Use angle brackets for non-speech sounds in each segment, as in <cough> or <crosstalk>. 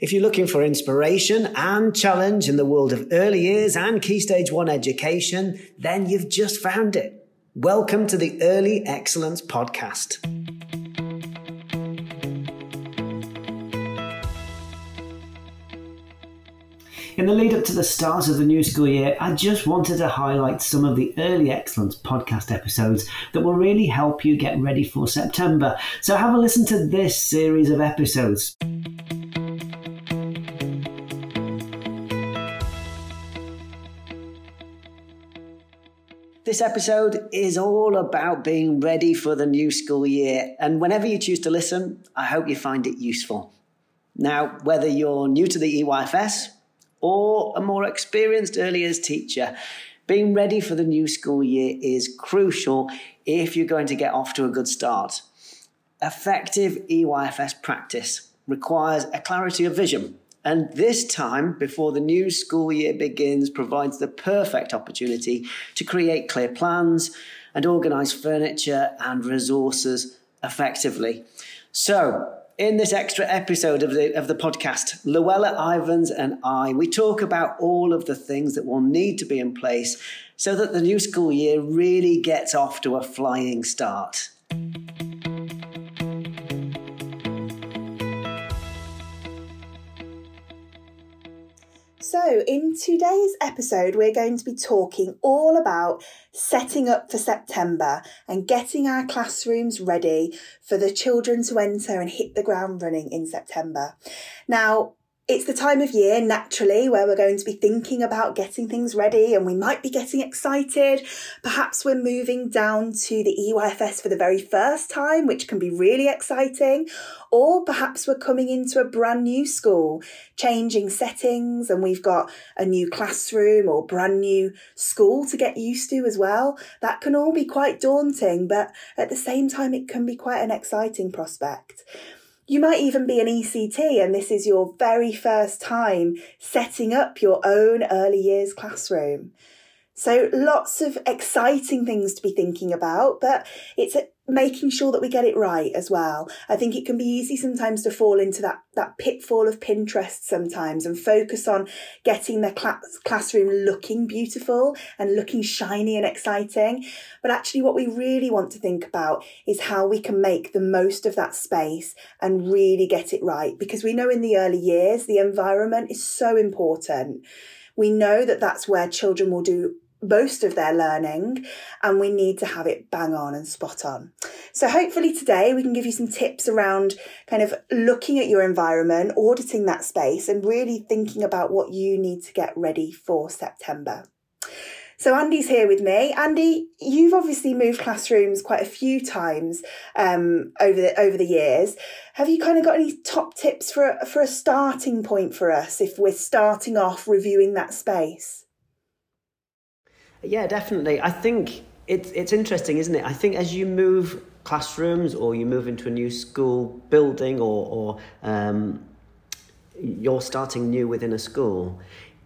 If you're looking for inspiration and challenge in the world of early years and Key Stage 1 education, then you've just found it. Welcome to the Early Excellence Podcast. In the lead up to the start of the new school year, I just wanted to highlight some of the Early Excellence podcast episodes that will really help you get ready for September. So have a listen to this series of episodes. This episode is all about being ready for the new school year. And whenever you choose to listen, I hope you find it useful. Now, whether you're new to the EYFS or a more experienced early years teacher, being ready for the new school year is crucial if you're going to get off to a good start. Effective EYFS practice requires a clarity of vision. And this time, before the new school year begins, provides the perfect opportunity to create clear plans and organise furniture and resources effectively. So, in this extra episode of the, of the podcast, Llewella Ivans and I, we talk about all of the things that will need to be in place so that the new school year really gets off to a flying start. So, in today's episode, we're going to be talking all about setting up for September and getting our classrooms ready for the children to enter and hit the ground running in September. Now, it's the time of year naturally where we're going to be thinking about getting things ready and we might be getting excited. Perhaps we're moving down to the EYFS for the very first time, which can be really exciting. Or perhaps we're coming into a brand new school, changing settings, and we've got a new classroom or brand new school to get used to as well. That can all be quite daunting, but at the same time, it can be quite an exciting prospect. You might even be an ECT and this is your very first time setting up your own early years classroom. So lots of exciting things to be thinking about, but it's making sure that we get it right as well. I think it can be easy sometimes to fall into that, that pitfall of Pinterest sometimes and focus on getting the class, classroom looking beautiful and looking shiny and exciting. But actually what we really want to think about is how we can make the most of that space and really get it right. Because we know in the early years, the environment is so important. We know that that's where children will do most of their learning and we need to have it bang on and spot on. So hopefully today we can give you some tips around kind of looking at your environment, auditing that space and really thinking about what you need to get ready for September. So Andy's here with me. Andy, you've obviously moved classrooms quite a few times um, over the over the years. Have you kind of got any top tips for for a starting point for us if we're starting off reviewing that space? Yeah, definitely. I think it's it's interesting, isn't it? I think as you move classrooms or you move into a new school building or or um, you're starting new within a school,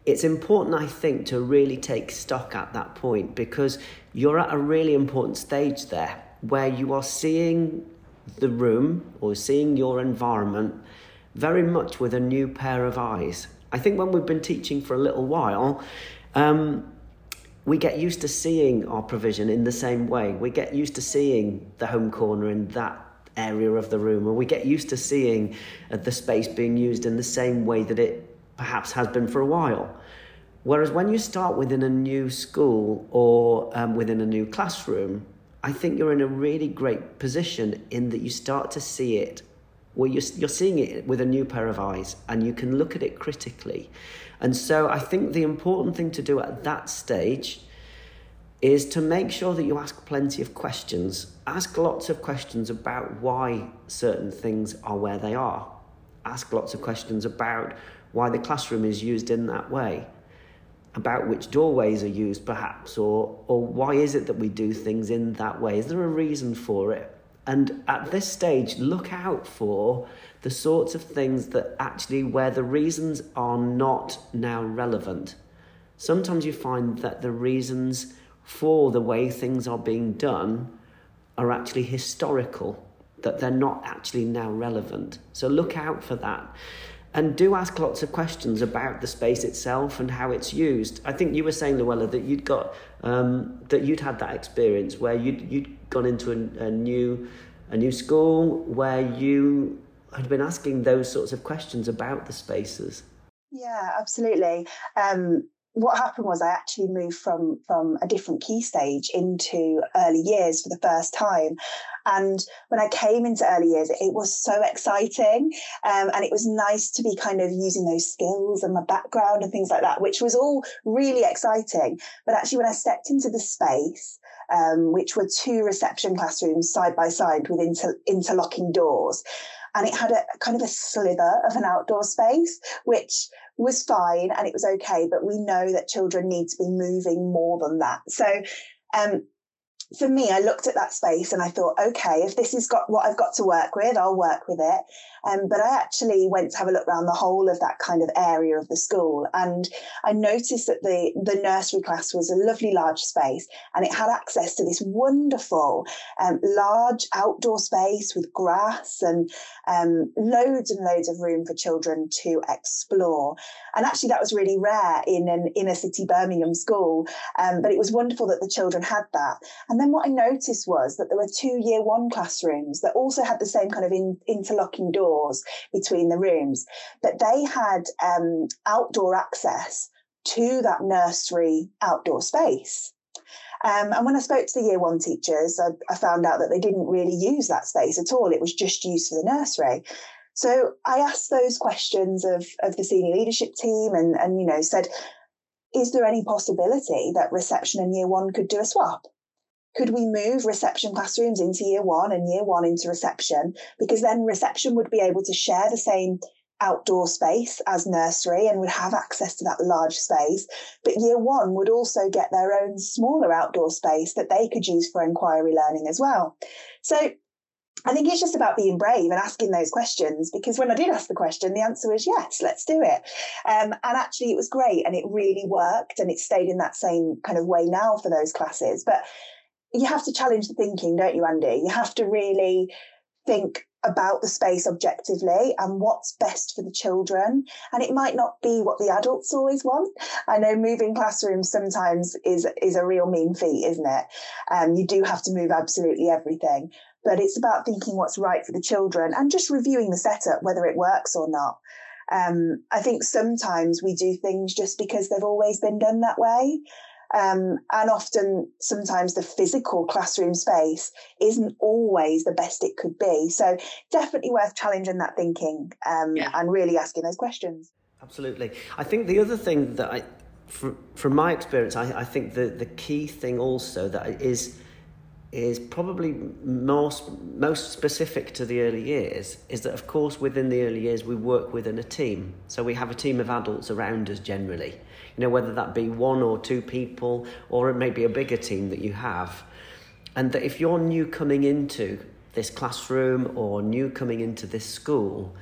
it's important, I think, to really take stock at that point because you're at a really important stage there where you are seeing the room or seeing your environment very much with a new pair of eyes. I think when we've been teaching for a little while, um, we get used to seeing our provision in the same way. We get used to seeing the home corner in that area of the room, and we get used to seeing uh, the space being used in the same way that it perhaps has been for a while. Whereas when you start within a new school or um, within a new classroom, I think you're in a really great position in that you start to see it where you're, you're seeing it with a new pair of eyes and you can look at it critically. And so I think the important thing to do at that stage is to make sure that you ask plenty of questions. Ask lots of questions about why certain things are where they are. Ask lots of questions about why the classroom is used in that way, about which doorways are used perhaps, or, or why is it that we do things in that way? Is there a reason for it? And at this stage, look out for the sorts of things that actually, where the reasons are not now relevant. Sometimes you find that the reasons for the way things are being done are actually historical, that they're not actually now relevant. So look out for that. And do ask lots of questions about the space itself and how it's used. I think you were saying, Llewella, that you'd got um, that you'd had that experience where you'd you'd gone into a, a new a new school where you had been asking those sorts of questions about the spaces. Yeah, absolutely. Um, what happened was I actually moved from from a different key stage into early years for the first time. And when I came into early years, it was so exciting. Um, and it was nice to be kind of using those skills and my background and things like that, which was all really exciting. But actually, when I stepped into the space, um, which were two reception classrooms side by side with inter- interlocking doors, and it had a kind of a sliver of an outdoor space, which was fine and it was okay. But we know that children need to be moving more than that. So, um, for me, I looked at that space and I thought, okay, if this has got what I've got to work with, I'll work with it. Um, but I actually went to have a look around the whole of that kind of area of the school. And I noticed that the, the nursery class was a lovely large space and it had access to this wonderful, um, large outdoor space with grass and um, loads and loads of room for children to explore. And actually, that was really rare in an inner city Birmingham school. Um, but it was wonderful that the children had that. And then what I noticed was that there were two year one classrooms that also had the same kind of in, interlocking doors between the rooms, but they had um, outdoor access to that nursery outdoor space. Um, and when I spoke to the year one teachers, I, I, found out that they didn't really use that space at all. It was just used for the nursery. So I asked those questions of, of the senior leadership team and, and, you know, said, is there any possibility that reception and year one could do a swap? Could we move reception classrooms into year one and year one into reception? Because then reception would be able to share the same outdoor space as nursery and would have access to that large space. But year one would also get their own smaller outdoor space that they could use for inquiry learning as well. So I think it's just about being brave and asking those questions because when I did ask the question, the answer was yes, let's do it. Um, and actually, it was great and it really worked and it stayed in that same kind of way now for those classes. But you have to challenge the thinking, don't you, Andy? You have to really think about the space objectively and what's best for the children. And it might not be what the adults always want. I know moving classrooms sometimes is is a real mean feat, isn't it? Um, you do have to move absolutely everything. But it's about thinking what's right for the children and just reviewing the setup, whether it works or not. Um, I think sometimes we do things just because they've always been done that way. Um, and often, sometimes the physical classroom space isn't always the best it could be. So, definitely worth challenging that thinking um, yeah. and really asking those questions. Absolutely. I think the other thing that I, from, from my experience, I, I think the, the key thing also that is is probably most most specific to the early years is that of course within the early years we work within a team so we have a team of adults around us generally you know, whether that be one or two people or it may be a bigger team that you have. And that if you're new coming into this classroom or new coming into this school,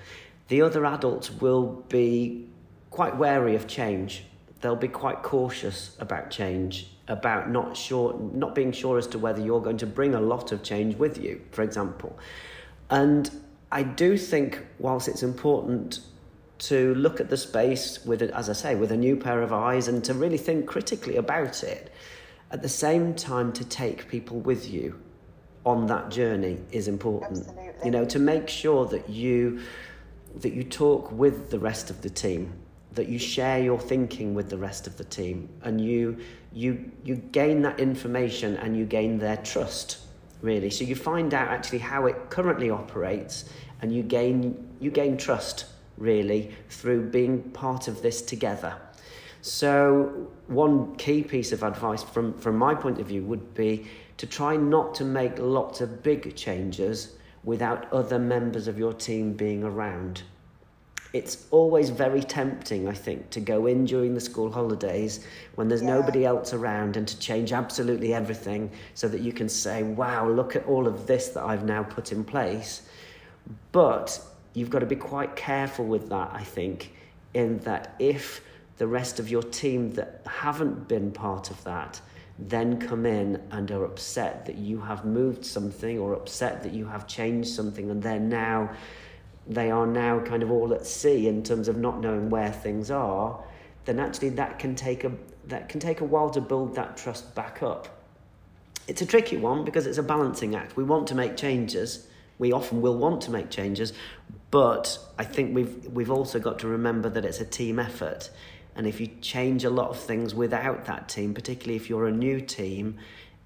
the other adults will be quite wary of change. They'll be quite cautious about change, about not sure, not being sure as to whether you're going to bring a lot of change with you, for example. And I do think, whilst it's important to look at the space with, as I say, with a new pair of eyes and to really think critically about it. At the same time, to take people with you on that journey is important. Absolutely. You know, to make sure that you that you talk with the rest of the team, that you share your thinking with the rest of the team, and you you you gain that information and you gain their trust. Really, so you find out actually how it currently operates, and you gain you gain trust really, through being part of this together. So, one key piece of advice from, from my point of view would be to try not to make lots of big changes without other members of your team being around. It's always very tempting, I think, to go in during the school holidays when there's yeah. nobody else around and to change absolutely everything so that you can say, wow, look at all of this that I've now put in place. But you've got to be quite careful with that, I think, in that if the rest of your team that haven't been part of that then come in and are upset that you have moved something or upset that you have changed something and they're now they are now kind of all at sea in terms of not knowing where things are, then actually that can take a that can take a while to build that trust back up. It's a tricky one because it's a balancing act. We want to make changes. We often will want to make changes, but I think we've we've also got to remember that it's a team effort. And if you change a lot of things without that team, particularly if you're a new team,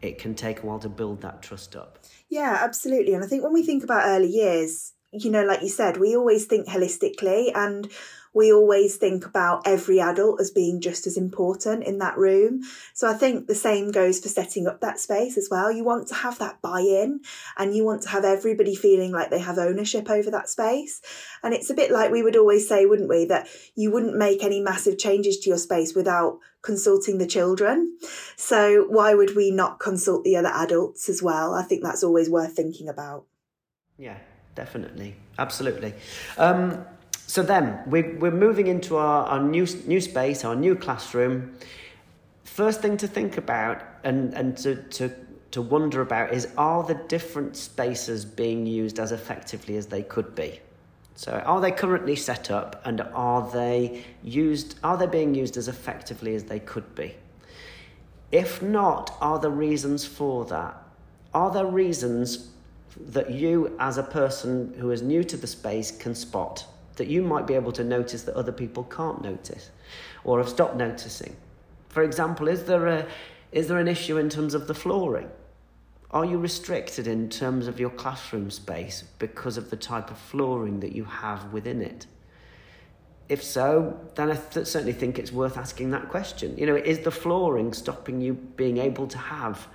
it can take a while to build that trust up. Yeah, absolutely. And I think when we think about early years, you know, like you said, we always think holistically and we always think about every adult as being just as important in that room. So I think the same goes for setting up that space as well. You want to have that buy in and you want to have everybody feeling like they have ownership over that space. And it's a bit like we would always say, wouldn't we, that you wouldn't make any massive changes to your space without consulting the children. So why would we not consult the other adults as well? I think that's always worth thinking about. Yeah, definitely. Absolutely. Um, so then we're, we're moving into our, our new, new space, our new classroom. First thing to think about and, and to, to, to wonder about is are the different spaces being used as effectively as they could be? So are they currently set up and are they used are they being used as effectively as they could be? If not, are there reasons for that? Are there reasons that you as a person who is new to the space can spot? that you might be able to notice that other people can't notice or have stopped noticing. For example, is there, a, is there an issue in terms of the flooring? Are you restricted in terms of your classroom space because of the type of flooring that you have within it? If so, then I th- certainly think it's worth asking that question. You know, is the flooring stopping you being able to have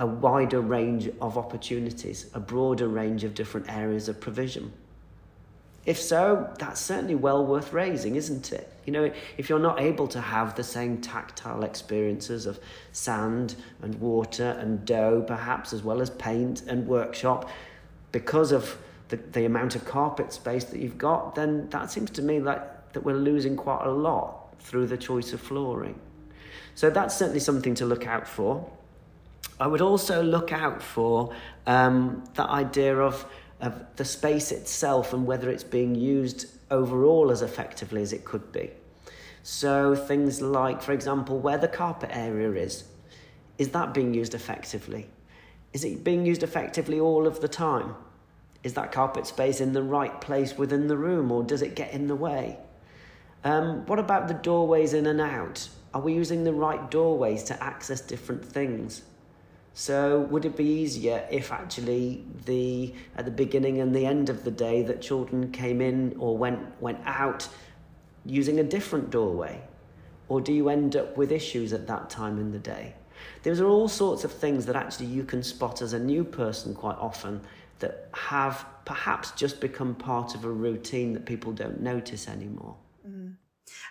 a wider range of opportunities, a broader range of different areas of provision? If so, that's certainly well worth raising, isn't it? You know, if you're not able to have the same tactile experiences of sand and water and dough, perhaps, as well as paint and workshop, because of the, the amount of carpet space that you've got, then that seems to me like that we're losing quite a lot through the choice of flooring. So that's certainly something to look out for. I would also look out for um, the idea of of the space itself and whether it's being used overall as effectively as it could be. So things like, for example, where the carpet area is, is that being used effectively? Is it being used effectively all of the time? Is that carpet space in the right place within the room or does it get in the way? Um, what about the doorways in and out? Are we using the right doorways to access different things? So would it be easier if actually the at the beginning and the end of the day that children came in or went went out using a different doorway? Or do you end up with issues at that time in the day? Those are all sorts of things that actually you can spot as a new person quite often that have perhaps just become part of a routine that people don't notice anymore. Mm,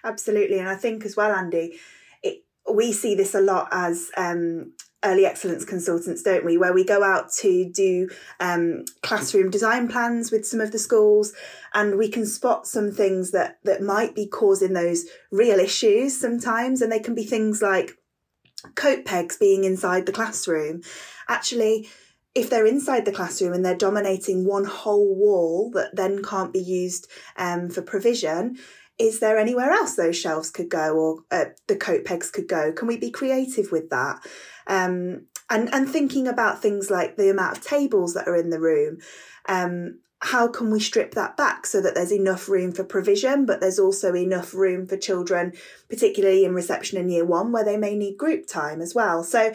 absolutely. And I think as well, Andy, it, we see this a lot as um, early excellence consultants, don't we? Where we go out to do um, classroom design plans with some of the schools, and we can spot some things that that might be causing those real issues sometimes, and they can be things like coat pegs being inside the classroom. Actually, if they're inside the classroom and they're dominating one whole wall that then can't be used um, for provision, is there anywhere else those shelves could go or uh, the coat pegs could go? Can we be creative with that? Um, and, and thinking about things like the amount of tables that are in the room. Um, how can we strip that back so that there's enough room for provision, but there's also enough room for children, particularly in reception in year one, where they may need group time as well. So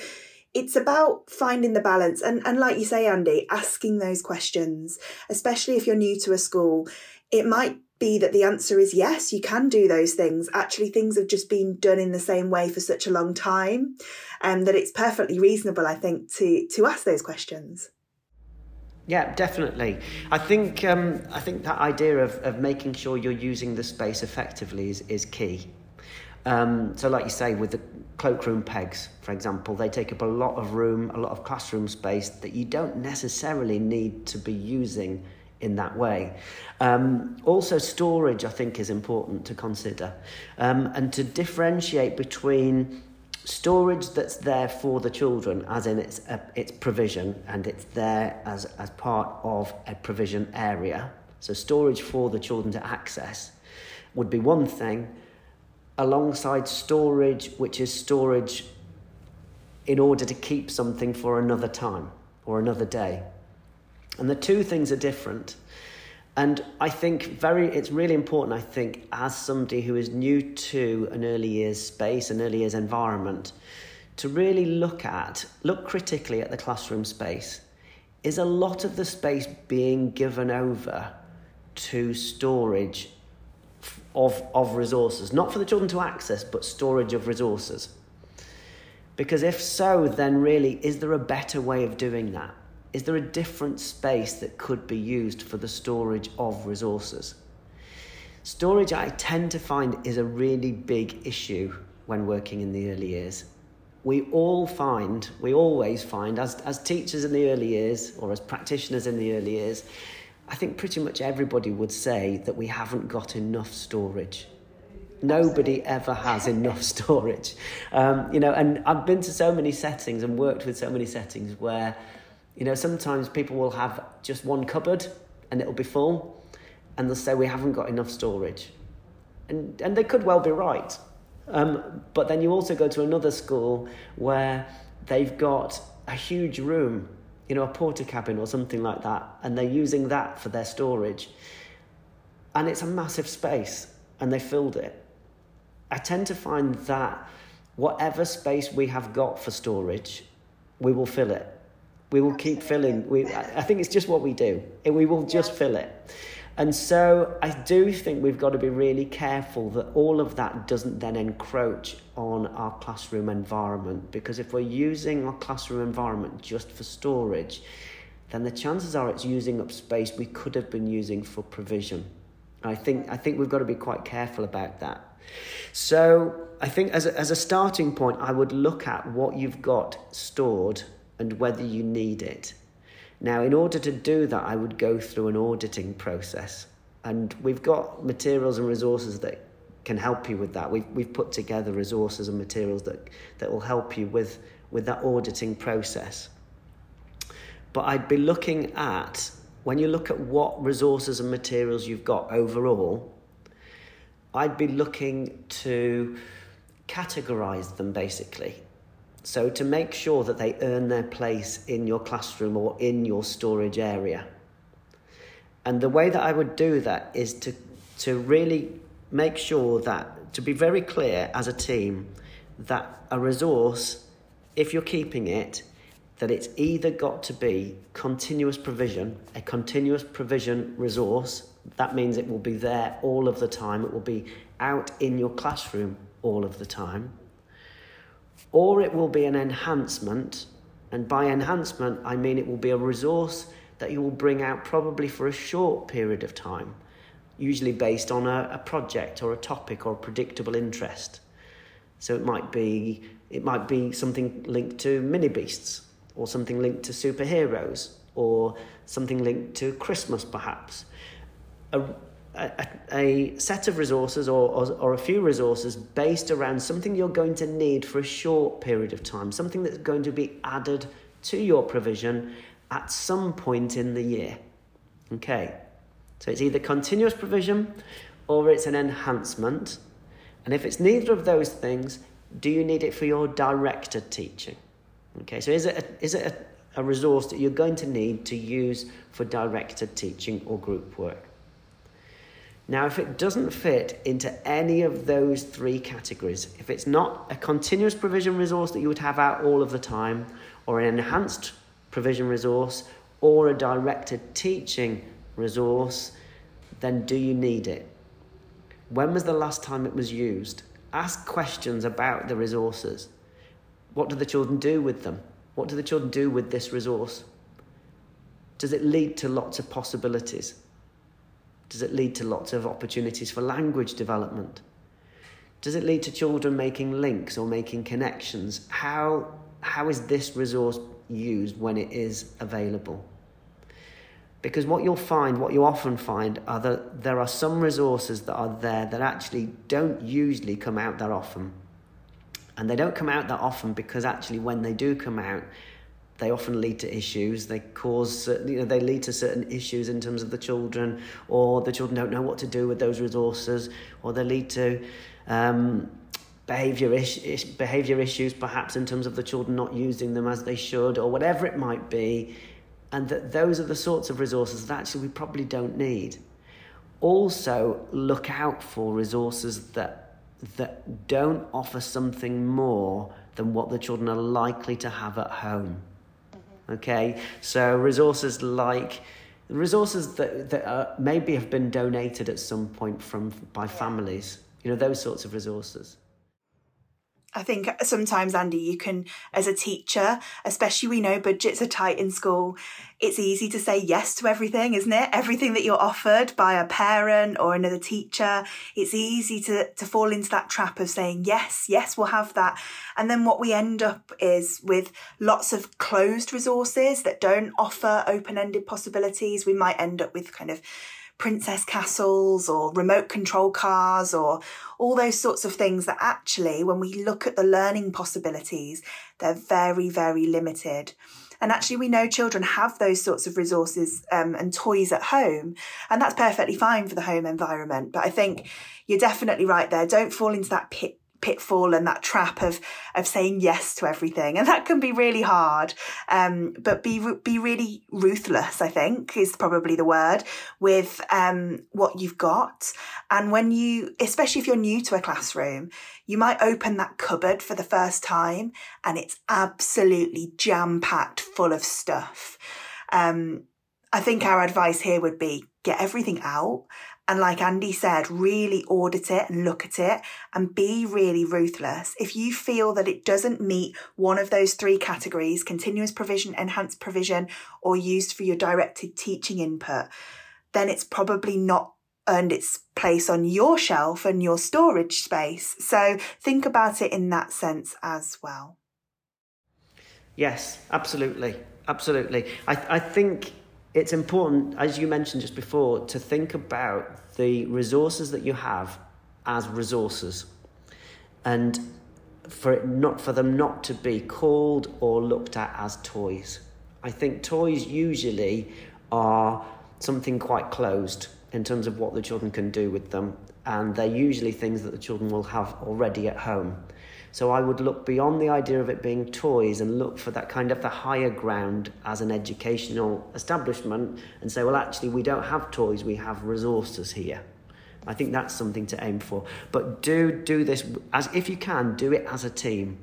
it's about finding the balance and, and like you say, Andy, asking those questions, especially if you're new to a school. It might be that the answer is yes, you can do those things. Actually, things have just been done in the same way for such a long time, and um, that it's perfectly reasonable, I think, to to ask those questions. Yeah, definitely. I think um, I think that idea of, of making sure you're using the space effectively is, is key. Um, so, like you say, with the cloakroom pegs, for example, they take up a lot of room, a lot of classroom space that you don't necessarily need to be using in that way. Um, also, storage, I think, is important to consider um, and to differentiate between storage that's there for the children, as in its, uh, its provision, and it's there as, as part of a provision area. So, storage for the children to access would be one thing, alongside storage, which is storage in order to keep something for another time or another day. And the two things are different. And I think very it's really important, I think, as somebody who is new to an early years space, an early years environment, to really look at, look critically at the classroom space. Is a lot of the space being given over to storage of, of resources? Not for the children to access, but storage of resources. Because if so, then really, is there a better way of doing that? Is there a different space that could be used for the storage of resources? Storage, I tend to find, is a really big issue when working in the early years. We all find, we always find, as, as teachers in the early years or as practitioners in the early years, I think pretty much everybody would say that we haven't got enough storage. Nobody ever has enough <laughs> storage. Um, you know, and I've been to so many settings and worked with so many settings where, you know, sometimes people will have just one cupboard and it'll be full, and they'll say we haven't got enough storage. And, and they could well be right. Um, but then you also go to another school where they've got a huge room, you know, a Portakabin or something like that, and they're using that for their storage. And it's a massive space, and they filled it. I tend to find that whatever space we have got for storage, we will fill it. We will keep filling. We, I think it's just what we do. We will just fill it. And so I do think we've got to be really careful that all of that doesn't then encroach on our classroom environment. Because if we're using our classroom environment just for storage, then the chances are it's using up space we could have been using for provision. I think, I think we've got to be quite careful about that. So I think as a, as a starting point, I would look at what you've got stored and whether you need it. Now, in order to do that, I would go through an auditing process. And we've got materials and resources that can help you with that. We've, we've put together resources and materials that, that will help you with, with that auditing process. But I'd be looking at, when you look at what resources and materials you've got overall, I'd be looking to categorize them basically. So, to make sure that they earn their place in your classroom or in your storage area. And the way that I would do that is to, to really make sure that, to be very clear as a team, that a resource, if you're keeping it, that it's either got to be continuous provision, a continuous provision resource. That means it will be there all of the time, it will be out in your classroom all of the time or it will be an enhancement. And by enhancement, I mean it will be a resource that you will bring out probably for a short period of time, usually based on a, a project or a topic or a predictable interest. So it might be it might be something linked to mini beasts, or something linked to superheroes, or something linked to Christmas, perhaps. A, a, a set of resources or, or, or, a few resources based around something you're going to need for a short period of time, something that's going to be added to your provision at some point in the year. Okay, so it's either continuous provision or it's an enhancement. And if it's neither of those things, do you need it for your directed teaching? Okay, so is it a, is it a, a resource that you're going to need to use for directed teaching or group work? Now, if it doesn't fit into any of those three categories, if it's not a continuous provision resource that you would have out all of the time, or an enhanced provision resource, or a directed teaching resource, then do you need it? When was the last time it was used? Ask questions about the resources. What do the children do with them? What do the children do with this resource? Does it lead to lots of possibilities? Does it lead to lots of opportunities for language development? Does it lead to children making links or making connections? How, how is this resource used when it is available? Because what you'll find, what you often find, are that there are some resources that are there that actually don't usually come out that often. And they don't come out that often because actually, when they do come out, they often lead to issues. They cause, you know, they lead to certain issues in terms of the children, or the children don't know what to do with those resources, or they lead to um, behavior is- behavior issues, perhaps in terms of the children not using them as they should, or whatever it might be, and that those are the sorts of resources that actually we probably don't need. Also, look out for resources that that don't offer something more than what the children are likely to have at home. Okay, so resources like resources that, that are, maybe have been donated at some point from by families, you know, those sorts of resources. I think sometimes, Andy, you can, as a teacher, especially we know budgets are tight in school, it's easy to say yes to everything, isn't it? Everything that you're offered by a parent or another teacher, it's easy to, to fall into that trap of saying, yes, yes, we'll have that. And then what we end up is with lots of closed resources that don't offer open ended possibilities. We might end up with kind of princess castles or remote control cars or all those sorts of things that actually, when we look at the learning possibilities, they're very, very limited. And actually, we know children have those sorts of resources um, and toys at home, and that's perfectly fine for the home environment. But I think you're definitely right there. Don't fall into that pit pitfall and that trap of of saying yes to everything. And that can be really hard. Um, but be be really ruthless i think is probably the word with um, what you've got. And when you especially if you're new to a classroom you might open that cupboard for the first time and it's absolutely jam packed full of stuff. Um, i think our advice here would be get everything out and like Andy said, really audit it and look at it and be really ruthless. If you feel that it doesn't meet one of those three categories, continuous provision, enhanced provision, or used for your directed teaching input, then it's probably not earned its place on your shelf and your storage space. So think about it in that sense as well. Yes, absolutely. Absolutely. I, I think it's important, as you mentioned just before, to think about the resources that you have as resources, and for it not for them not to be called or looked at as toys. I think toys usually are something quite closed in terms of what the children can do with them, and they're usually things that the children will have already at home. So I would look beyond the idea of it being toys and look for that kind of the higher ground as an educational establishment and say, well, actually, we don't have toys, we have resources here. I think that's something to aim for. But do do this as if you can, do it as a team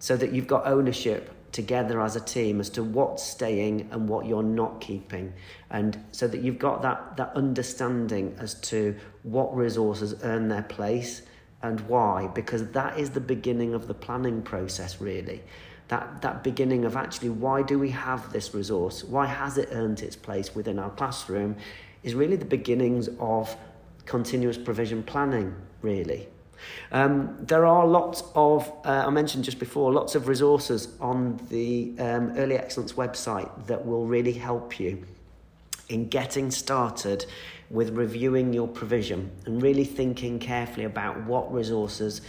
so that you've got ownership together as a team as to what's staying and what you're not keeping and so that you've got that that understanding as to what resources earn their place and why because that is the beginning of the planning process really. That that beginning of actually why do we have this resource? Why has it earned its place within our classroom? Is really the beginnings of continuous provision planning really. Um, there are lots of, uh, I mentioned just before, lots of resources on the um, Early Excellence website that will really help you in getting started with reviewing your provision and really thinking carefully about what resources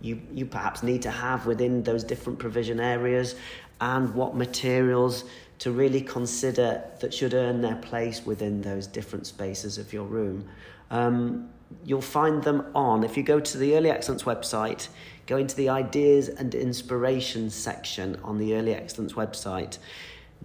you, you perhaps need to have within those different provision areas and what materials to really consider that should earn their place within those different spaces of your room. Um, you'll find them on, if you go to the Early Excellence website, go into the Ideas and Inspirations section on the Early Excellence website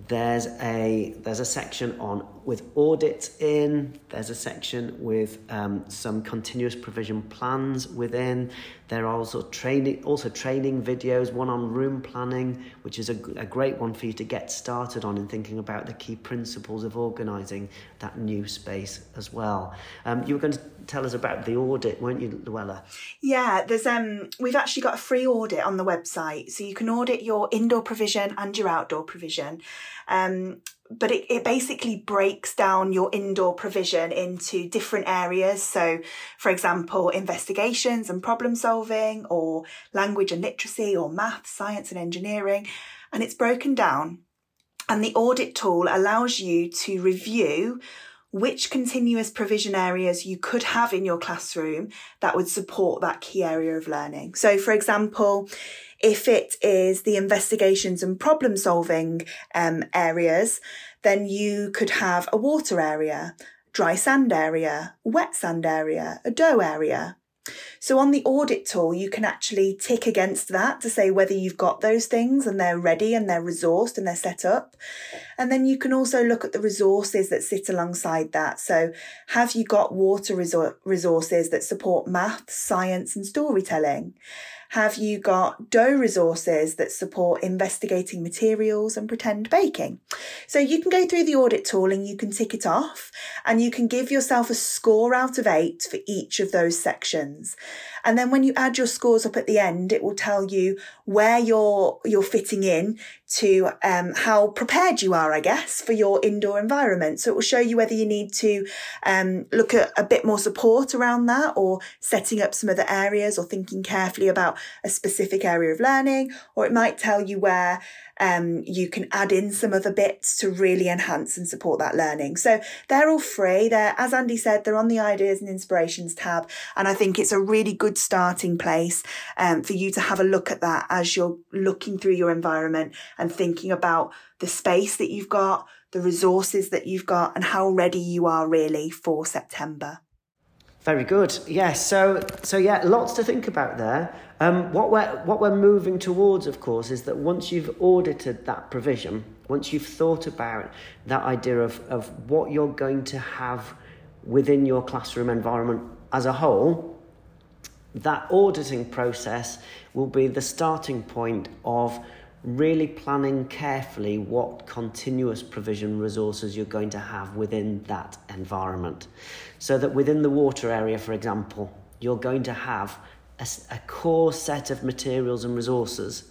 there's a there's a section on with audits in there's a section with um, some continuous provision plans within there are also training also training videos one on room planning which is a, a great one for you to get started on in thinking about the key principles of organizing that new space as well. Um, you were going to tell us about the audit weren't you Llewella? Yeah there's um we've actually got a free audit on the website so you can audit your indoor provision and your outdoor provision. Um, but it, it basically breaks down your indoor provision into different areas. So, for example, investigations and problem solving, or language and literacy, or math, science and engineering. And it's broken down. And the audit tool allows you to review which continuous provision areas you could have in your classroom that would support that key area of learning. So, for example, if it is the investigations and problem solving um, areas, then you could have a water area, dry sand area, wet sand area, a dough area. So on the audit tool, you can actually tick against that to say whether you've got those things and they're ready and they're resourced and they're set up. And then you can also look at the resources that sit alongside that. So have you got water resor- resources that support math, science and storytelling? Have you got dough resources that support investigating materials and pretend baking? So you can go through the audit tool and you can tick it off and you can give yourself a score out of eight for each of those sections. And then when you add your scores up at the end, it will tell you where you're, you're fitting in to um, how prepared you are, I guess, for your indoor environment. So it will show you whether you need to um, look at a bit more support around that or setting up some other areas or thinking carefully about a specific area of learning, or it might tell you where um, you can add in some other bits to really enhance and support that learning. So they're all free. They're, as Andy said, they're on the ideas and inspirations tab. And I think it's a really good starting place um, for you to have a look at that as you're looking through your environment and thinking about the space that you've got, the resources that you've got, and how ready you are really for September. Very good. Yes. So so yeah, lots to think about there. Um, what we're what we're moving towards, of course, is that once you've audited that provision, once you've thought about that idea of of what you're going to have within your classroom environment as a whole, that auditing process will be the starting point of really planning carefully what continuous provision resources you're going to have within that environment. So that within the water area, for example, you're going to have a, a core set of materials and resources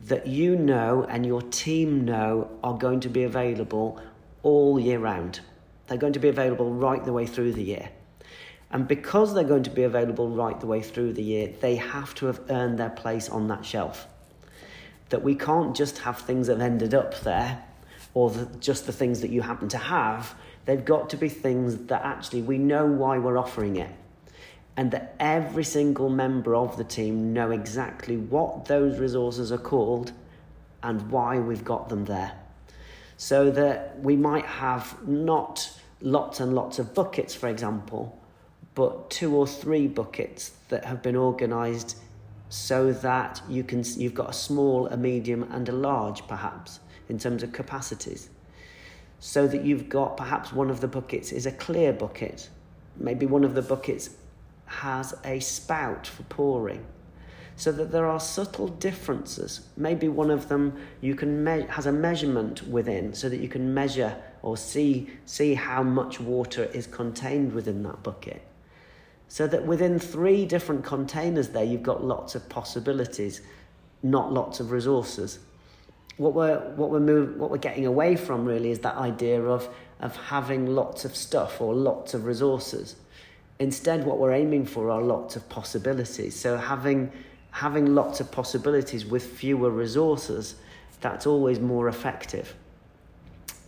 that you know and your team know are going to be available all year round. They're going to be available right the way through the year. And because they're going to be available right the way through the year, they have to have earned their place on that shelf that we can't just have things that have ended up there or the, just the things that you happen to have. They've got to be things that actually we know why we're offering it. And that every single member of the team know exactly what those resources are called and why we've got them there. So that we might have not lots and lots of buckets, for example, but two or three buckets that have been organised so that you can you've got a small, a medium, and a large, perhaps in terms of capacities. So that you've got perhaps one of the buckets is a clear bucket, maybe one of the buckets has a spout for pouring. So that there are subtle differences. Maybe one of them you can me- has a measurement within, so that you can measure or see see how much water is contained within that bucket. So that within three different containers there, you've got lots of possibilities, not lots of resources. What we're, what we're, move, what we're getting away from really is that idea of, of having lots of stuff or lots of resources. Instead, what we're aiming for are lots of possibilities. So having, having lots of possibilities with fewer resources, that's always more effective.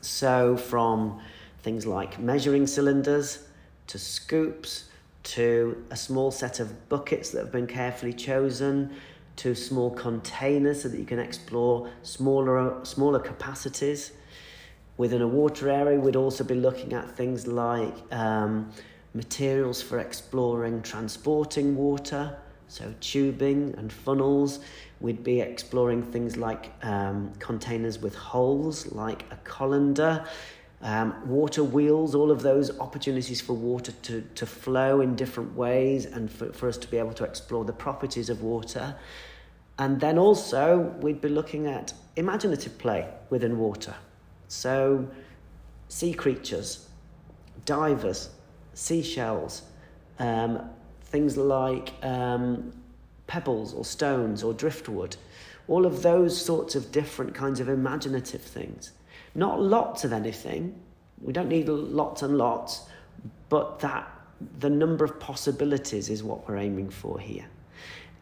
So from things like measuring cylinders to scoops to a small set of buckets that have been carefully chosen, to small containers so that you can explore smaller, smaller capacities. Within a water area, we'd also be looking at things like um, materials for exploring transporting water, so tubing and funnels. We'd be exploring things like um, containers with holes, like a colander um, water wheels, all of those opportunities for water to, to flow in different ways and for, for us to be able to explore the properties of water. And then also, we'd be looking at imaginative play within water. So, sea creatures, divers, seashells, um, things like um, pebbles or stones or driftwood, all of those sorts of different kinds of imaginative things. Not lots of anything. We don't need lots and lots, but that the number of possibilities is what we're aiming for here.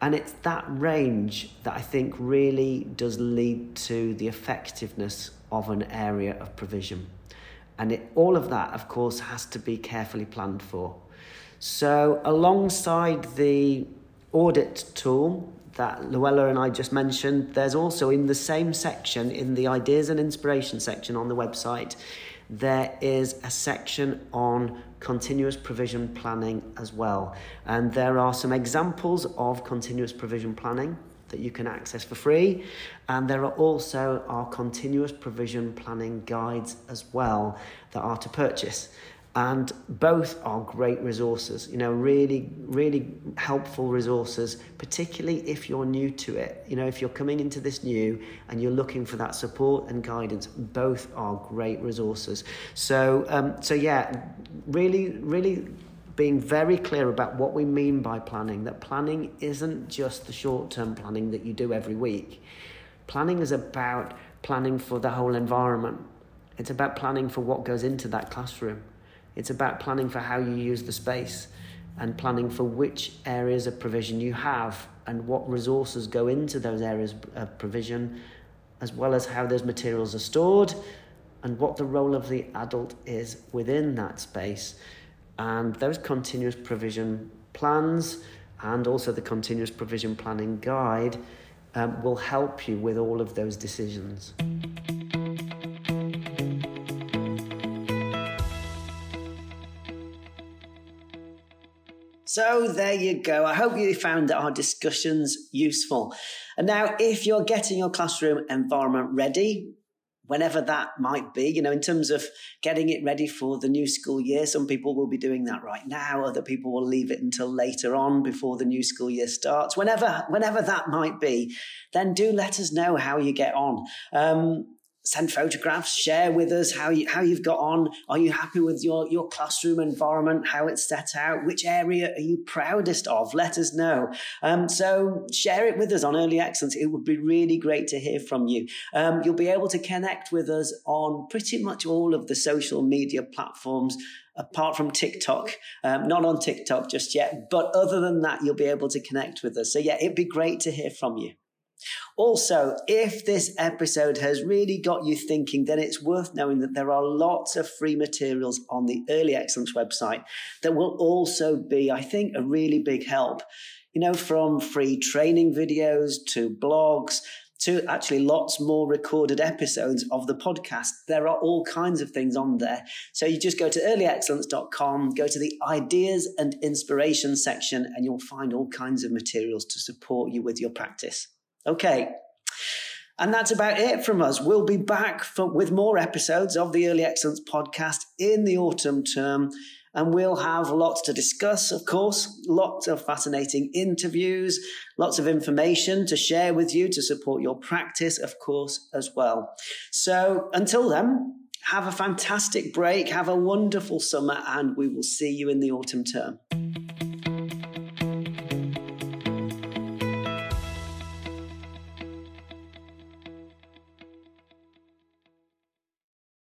And it's that range that I think really does lead to the effectiveness of an area of provision. And it, all of that, of course, has to be carefully planned for. So, alongside the audit tool that Llewella and I just mentioned, there's also in the same section, in the ideas and inspiration section on the website, there is a section on continuous provision planning as well. And there are some examples of continuous provision planning that you can access for free. And there are also our continuous provision planning guides as well that are to purchase and both are great resources you know really really helpful resources particularly if you're new to it. You know if you're coming into this new and you're looking for that support and guidance both are great resources. So um, so yeah really really being very clear about what we mean by planning that planning isn't just the short term planning that you do every week. Planning is about planning for the whole environment. It's about planning for what goes into that classroom it's about planning for how you use the space and planning for which areas of provision you have and what resources go into those areas of provision, as well as how those materials are stored and what the role of the adult is within that space. And those continuous provision plans and also the continuous provision planning guide um, will help you with all of those decisions. So there you go. I hope you found our discussions useful. And now, if you're getting your classroom environment ready, whenever that might be, you know, in terms of getting it ready for the new school year, some people will be doing that right now. Other people will leave it until later on before the new school year starts. Whenever, whenever that might be, then do let us know how you get on. Um, send photographs, share with us how you how you've got on. Are you happy with your your classroom environment, how it's set out? Which area are you proudest of? Let us know. Um, so share it with us on Early Excellence. It would be really great to hear from you. Um, you'll be able to connect with us on pretty much all of the social media platforms apart from TikTok. Um, not on TikTok just yet, but other than that, you'll be able to connect with us. So yeah, it'd be great to hear from you. Also, if this episode has really got you thinking, then it's worth knowing that there are lots of free materials on the Early Excellence website that will also be, I think, a really big help. You know, from free training videos to blogs to actually lots more recorded episodes of the podcast. There are all kinds of things on there. So you just go to earlyexcellence.com, go to the ideas and inspiration section, and you'll find all kinds of materials to support you with your practice. Okay. And that's about it from us. We'll be back for, with more episodes of the Early Excellence podcast in the autumn term. And we'll have lots to discuss, of course, lots of fascinating interviews, lots of information to share with you to support your practice, of course, as well. So until then, have a fantastic break, have a wonderful summer, and we will see you in the autumn term.